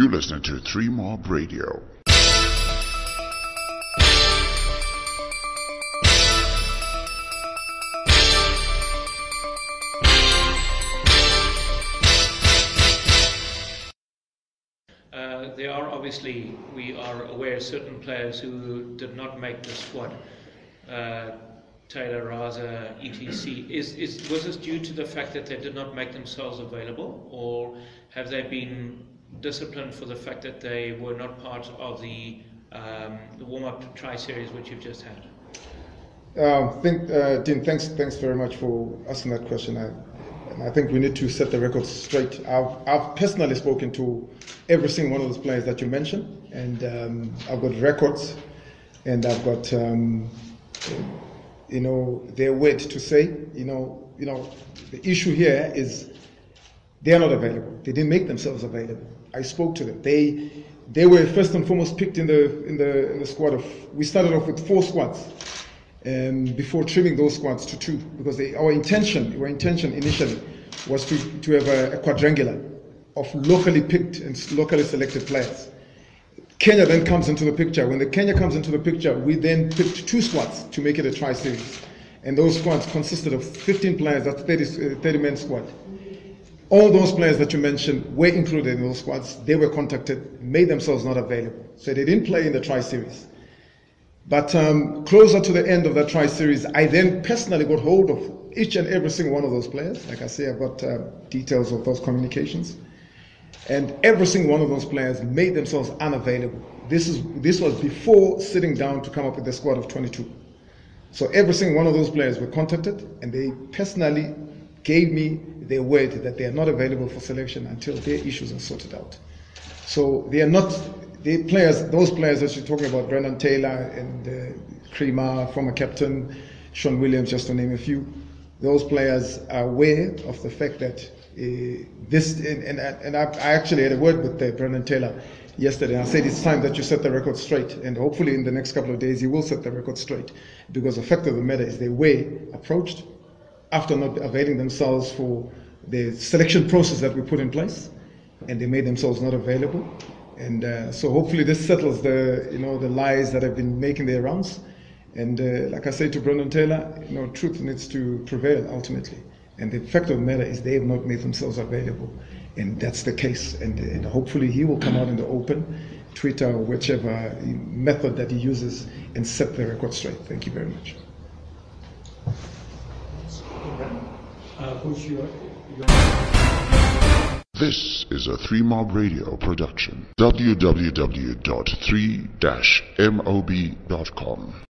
You listen to Three Mob Radio. Uh, there are obviously, we are aware, certain players who did not make the squad. Uh, Taylor, Raza, etc. Is, is, was this due to the fact that they did not make themselves available, or have they been disciplined for the fact that they were not part of the, um, the warm-up try series which you've just had? Um, think, uh, Dean, thanks, thanks very much for asking that question. I, and I think we need to set the record straight. I've, I've personally spoken to every single one of those players that you mentioned, and um, I've got records, and I've got, um, you know, their word to say. You know, you know, the issue here is they are not available. They didn't make themselves available. I spoke to them. They, they were first and foremost picked in the in the in the squad of. We started off with four squads um, before trimming those squads to two because they, our intention, our intention initially was to, to have a, a, quadrangular of locally picked and locally selected players. Kenya then comes into the picture. When the Kenya comes into the picture, we then picked two squads to make it a tri-series. And those squads consisted of 15 players, that's 30, uh, 30 men squad. All those players that you mentioned were included in those squads. They were contacted, made themselves not available. So they didn't play in the tri-series. But um, closer to the end of that tri series, I then personally got hold of each and every single one of those players. Like I say, I've got uh, details of those communications. And every single one of those players made themselves unavailable. This, is, this was before sitting down to come up with the squad of 22. So every single one of those players were contacted, and they personally gave me their word that they are not available for selection until their issues are sorted out. So they are not the players, those players that you're talking about, Brendan Taylor and uh, former captain, Sean Williams, just to name a few, those players are aware of the fact that uh, this, and, and, and I, I, actually had a word with uh, Brendan Taylor yesterday. And I said it's time that you set the record straight, and hopefully in the next couple of days you will set the record straight, because the fact of the matter is they were approached after not availing themselves for the selection process that we put in place, and they made themselves not available. And uh, so hopefully this settles the, you know, the lies that have been making their rounds. And uh, like I say to Brendan Taylor, you know, truth needs to prevail ultimately. And the fact of the matter is they have not made themselves available. And that's the case. And, and hopefully he will come out in the open, Twitter whichever method that he uses and set the record straight. Thank you very much. Uh, this is a 3 Mob Radio production. www.3-mob.com